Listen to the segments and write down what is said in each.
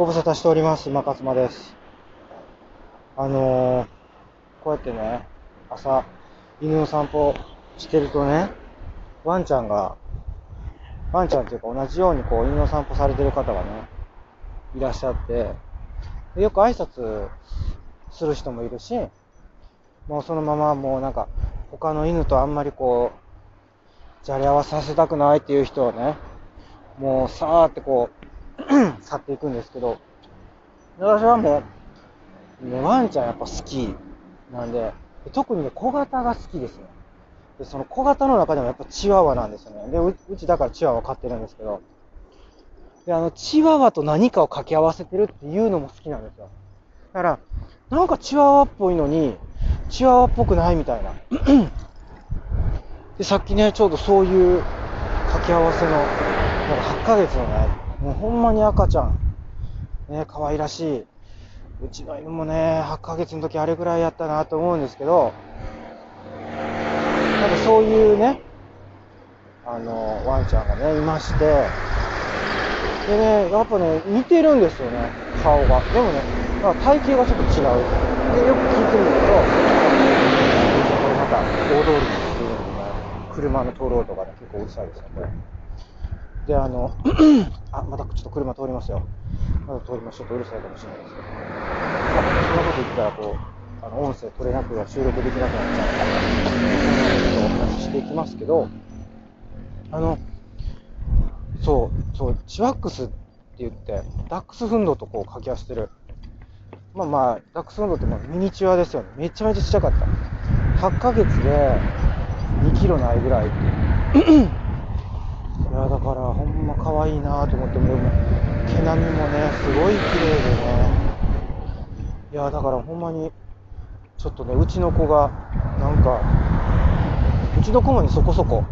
ご無沙汰しております。馬勝間です。あのー、こうやってね、朝、犬の散歩してるとね、ワンちゃんが、ワンちゃんっていうか同じようにこう犬の散歩されてる方がね、いらっしゃって、でよく挨拶する人もいるし、もうそのままもうなんか、他の犬とあんまりこう、じゃれ合わさせたくないっていう人はね、もうさーってこう、去っていくんですけど、私はもう、ね、ワンちゃんやっぱ好きなんで、特にね、小型が好きですね。で、その小型の中でもやっぱチワワなんですよね。で、うちだからチワワ飼ってるんですけど、で、あの、チワワと何かを掛け合わせてるっていうのも好きなんですよ。だから、なんかチワワっぽいのに、チワワっぽくないみたいな。で、さっきね、ちょうどそういう掛け合わせの、なんか8ヶ月のね、もうほんまに赤ちゃん、ね、可愛らしい。うちの犬もね、8ヶ月の時あれぐらいやったなと思うんですけど、なんかそういうね、あの、ワンちゃんがね、いまして、でね、やっぱね、似てるんですよね、顔が。でもね、なんか体型がちょっと違う。で、よく聞いてみると、これまた大通りにっていうのでね、車の通る音がね、結構うるさいですよね、で、あの、あ、またちょっと車通りますよ。まだ通ります。ちょっとうるさいかもしれないですけど。あ、そんなこと言ったら、こう、あの、音声取れなくは収録できなくなっちゃうから、そんなことお話ししていきますけど、あの、そう、そう、チワックスって言って、ダックスフンドとこう掛け合わせてる。まあまあ、ダックスフンドってまあミニチュアですよね。めちゃめちゃちっちゃかった。8ヶ月で2キロないぐらいっていう。いや、だからほんま可愛いなと思って、もう毛並みもね、すごい綺麗でね。いや、だからほんまに、ちょっとね、うちの子が、なんか、うちの子もね、そこそこ、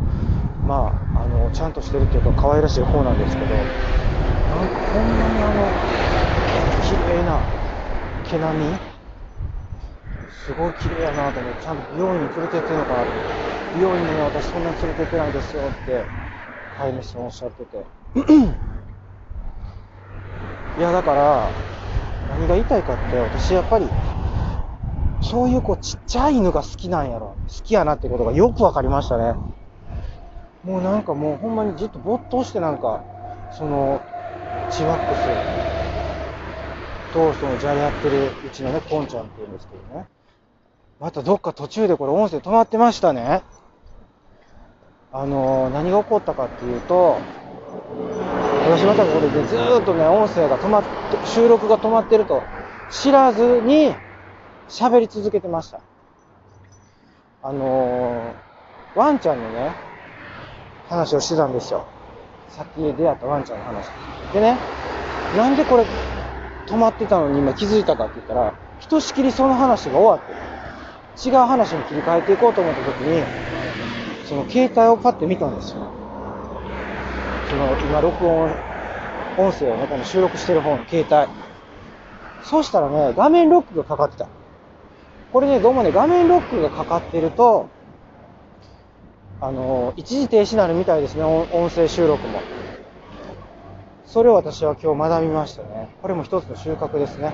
まあ、あの、ちゃんとしてるっていうか、可愛らしい方なんですけど、なんかほんまにあの、綺麗な毛並みすごい綺麗やなと思って、ちゃんと美容院に連れてってんのかなって、美容院に、私そんなに連れてってないですよって、飼い主さんおっしゃってて。いや、だから、何が言いたいかって、私やっぱり、そういうこうちっちゃい犬が好きなんやろ。好きやなってことがよくわかりましたね。もうなんかもうほんまにずっと没頭してなんか、その、チワックスとそのじゃれ合ってるうちのね、コンちゃんって言うんですけどね。またどっか途中でこれ音声止まってましたね。あの何が起こったかっていうと、私またこれでずっとね、音声が止まって、収録が止まってると知らずに喋り続けてました。あのーワンちゃんのね、話をしてたんですよ。さっき出会ったワンちゃんの話。でね、なんでこれ止まってたのに今気づいたかって言ったら、ひとしきりその話が終わって、違う話に切り替えていこうと思った時に、その携帯をパッて見たんですよ。その今録音、音声をね、この収録してる方の携帯。そしたらね、画面ロックがかかってた。これね、どうもね、画面ロックがかかってると、あの、一時停止になるみたいですね、音声収録も。それを私は今日学びましたね。これも一つの収穫ですね。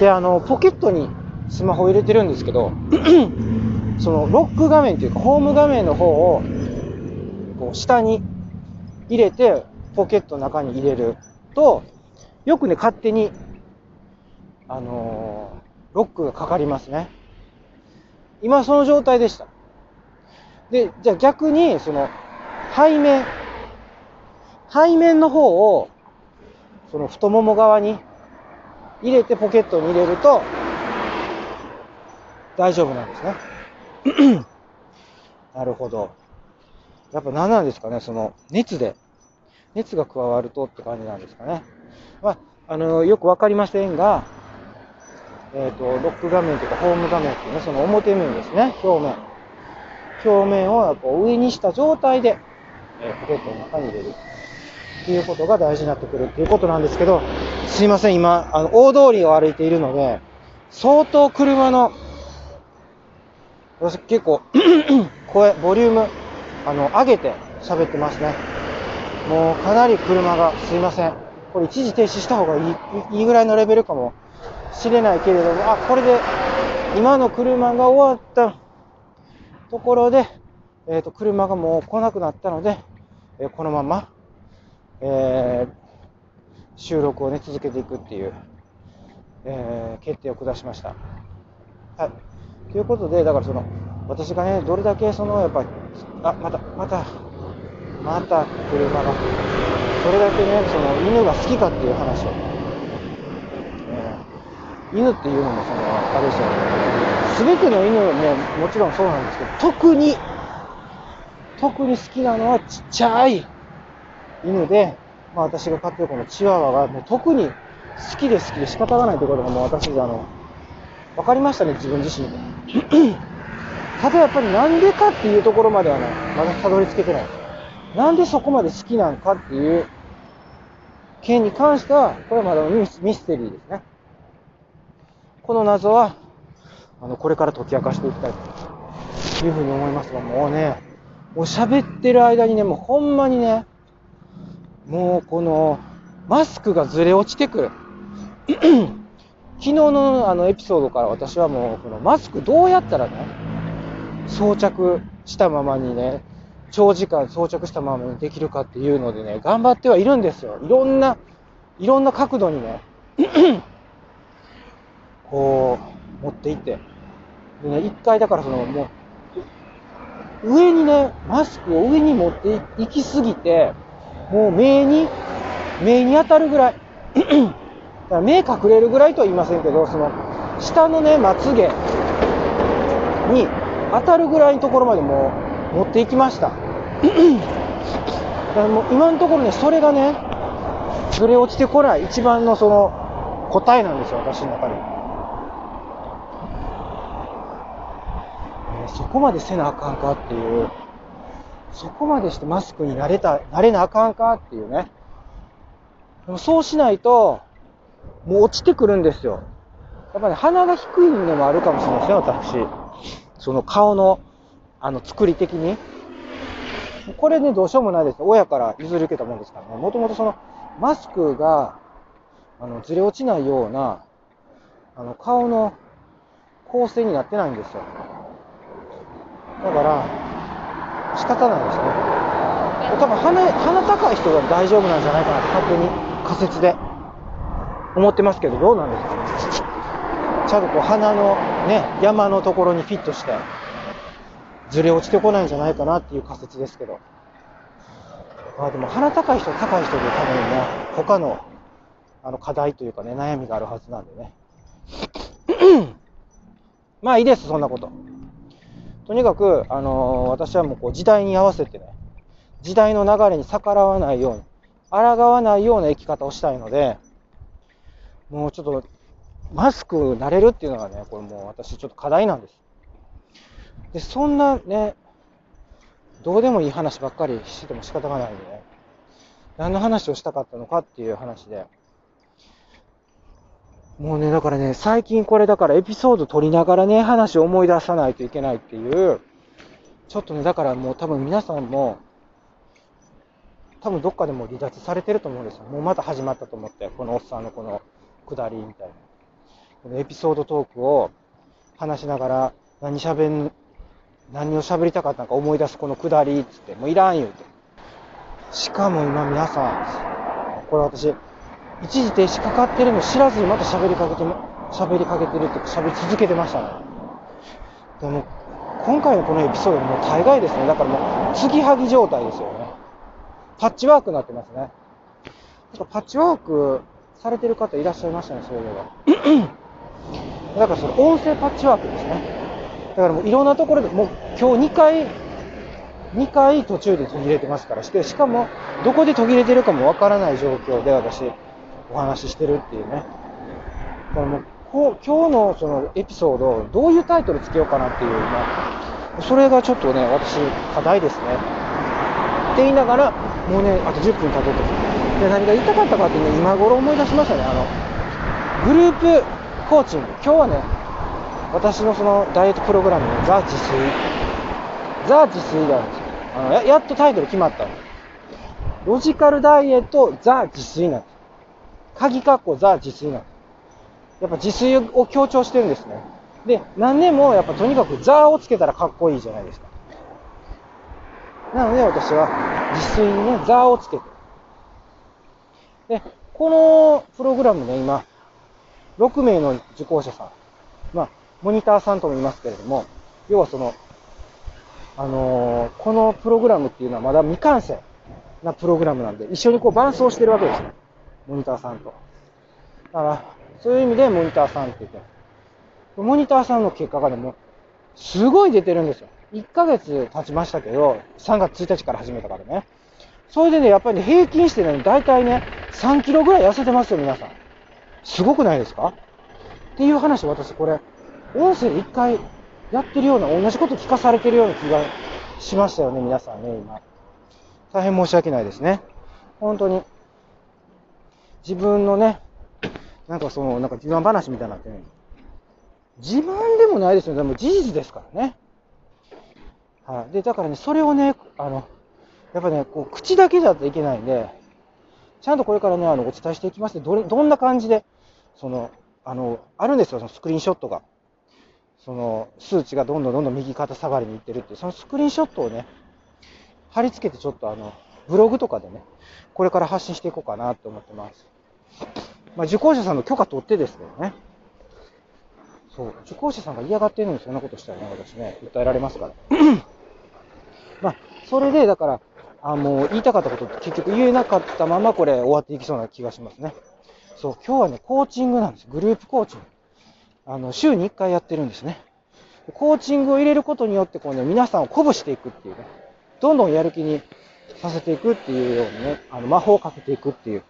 で、あの、ポケットにスマホを入れてるんですけど、そのロック画面というか、ホーム画面の方を、こう、下に入れて、ポケットの中に入れると、よくね、勝手に、あのーロックがかかりますね。今その状態でした。で、じゃあ逆に、その、背面、背面の方を、その太もも側に入れてポケットに入れると、大丈夫なんですね。なるほど。やっぱ何なんですかね、その、熱で、熱が加わるとって感じなんですかね。まあ、あの、よくわかりませんが、えっ、と、ロック画面とか、ホーム画面っていうね、その表面ですね、表面。表面をこう上にした状態で、えポケットの中に入れる。っていうことが大事になってくるっていうことなんですけど、すいません、今、あの、大通りを歩いているので、相当車の、私結構、声、ボリューム、あの、上げて喋ってますね。もうかなり車が、すいません。ここれ一時停止した方がいいいいぐらいのレベルかもしれないけれども、あ、これで今の車が終わったところで、えっ、と、車がもう来なくなったので、えーこのまま、えー収録をね、続けていくっていう、えー決定を下しました。はい。ということで、だからその、私がね、どれだけその、やっぱり、あ、また、また、また車が、どれだけね、その、犬が好きかっていう話を、えー犬っていうのも、その、あれですよね、すべての犬ももちろんそうなんですけど、特に、特に好きなのはちっちゃい犬で、まあ私が飼ってるこのチワワが、もう特に好きで好きで仕方がないということがもう私であの、分かりましたね、自分自身で。ただやっぱりなんでかっていうところまではね、まだたどり着けてない。なんでそこまで好きなのかっていう件に関しては、これはまだミステリーですね。この謎は、あの、これから解き明かしていきたいというふうに思いますが、もうね、もう喋ってる間にね、もうほんまにね、もうこの、マスクがずれ落ちてくる。昨日のあのエピソードから私はもう、このマスクどうやったらね、装着したままにね、長時間装着したままにできるかっていうのでね、頑張ってはいるんですよ。いろんな、いろんな角度にね、こう、持っていって。でね、一回だからその、もう、上にね、マスクを上に持っていきすぎて、もう目に、目に当たるぐらい。から目隠れるぐらいとは言いませんけど、その、下のね、まつげに当たるぐらいのところまでもう持っていきました。だからもう今のところね、それがね、ずれ落ちてこない一番のその答えなんですよ、私の中で。そこまでせなあかんかっていう、そこまでしてマスクになれた、なれなあかんかっていうね。でもそうしないと、もう落ちてくるんですよ。やっぱ、ね、鼻が低いのもあるかもしれないですね、私。その顔の、あの、作り的に。これね、どうしようもないです。親から譲り受けたもんですからね。もともとその、マスクが、あの、ずれ落ちないような、あの、顔の構成になってないんですよ。だから、仕方ないですね。多分鼻、鼻高い人が大丈夫なんじゃないかなって勝手に仮説で思ってますけど、どうなんですか？ちゃんとこう鼻のね、山のところにフィットして、ずれ落ちてこないんじゃないかなっていう仮説ですけど。まあでも鼻高い人、高い人で多分ね、他のあの課題というかね、悩みがあるはずなんでね。まあいいです、そんなこと。とにかく、あのー私はもうこう時代に合わせてね、時代の流れに逆らわないように、抗わないような生き方をしたいので、もうちょっと、マスク慣れるっていうのがね、これもう私ちょっと課題なんです。で、そんなね、どうでもいい話ばっかりしてても仕方がないんでね、何の話をしたかったのかっていう話で、もうね、だからね、最近これだからエピソード撮りながらね、話を思い出さないといけないっていう、ちょっとね、だからもう多分皆さんも、多分どっかでも離脱されてると思うんですよ。もうまた始まったと思って、このおっさんのこの下りみたいな。このエピソードトークを話しながら、何喋ん、何を喋りたかったのか思い出すこの下りっつって、もういらん言うて。しかも今皆さん、これ私、一時停止かかってるの知らずにまた喋りかけて、喋りかけてるって喋り続けてましたね。でも、今回のこのエピソードもう大概ですね。だからもう、継ぎはぎ状態ですよね。パッチワークになってますね。パッチワークされてる方いらっしゃいましたね、そういえば。だからその音声パッチワークですね。だからもういろんなところで、もう今日2回、2回途中で途切れてますからして、しかもどこで途切れてるかもわからない状況で私お話ししてるっていうね。だからもうこ今日のそのエピソード、どういうタイトルつけようかなっていう、まあ、それがちょっとね、私課題ですね。って言いながら、もうね、あと10分経とうと。で、何が言いたかったかってね、今頃思い出しましたね。あの、グループコーチング。今日はね、私のそのダイエットプログラムのザ自炊。ザ自炊があるんですよ。あのややっとタイトル決まったの。ロジカルダイエットザ自炊なんです。鍵括弧ザ自炊なんです。やっぱ自炊を強調してるんですね。で、何年もやっぱとにかくザをつけたらかっこいいじゃないですか。なので私は自炊にね、ザをつけて。で、このプログラムね、今、6名の受講者さん、まあ、モニターさんとも言いますけれども、要はその、あのー、このプログラムっていうのはまだ未完成なプログラムなんで、一緒にこう伴走してるわけですよ。モニターさんと。だから、そういう意味でモニターさんって言って、モニターさんの結果がね、もう、すごい出てるんですよ。1ヶ月経ちましたけど、3月1日から始めたからね。それでね、やっぱりね、平均してね、大体ね、3キロぐらい痩せてますよ、皆さん。すごくないですか？っていう話、私これ、音声で一回やってるような、同じこと聞かされてるような気がしましたよね、皆さんね、今。大変申し訳ないですね。本当に。自分のね、なんかその、なんか自慢話みたいになってね、自慢でもないですよね。でも事実ですからね。はい。で、だからね、それをね、あの、やっぱね、こう、口だけじゃいけないんで、ちゃんとこれからね、あの、お伝えしていきますどれ、どんな感じで、その、あの、あるんですよ、そのスクリーンショットが。その、数値がどんどんどんどん右肩下がりにいってるっていう、そのスクリーンショットをね、貼り付けてちょっとあの、ブログとかでね、これから発信していこうかなと思ってます。まあ、受講者さんの許可取ってですけどね。そう、受講者さんが嫌がってるのにそんなことしたらね、私ね、訴えられますから。まあ、それで、だから、あもう言いたかったことって結局言えなかったままこれ終わっていきそうな気がしますね。そう、今日はね、コーチングなんです。グループコーチング。あの、週に1回やってるんですね。コーチングを入れることによって、こうね、皆さんを鼓舞していくっていうね、どんどんやる気にさせていくっていうようにね、あの、魔法をかけていくっていう、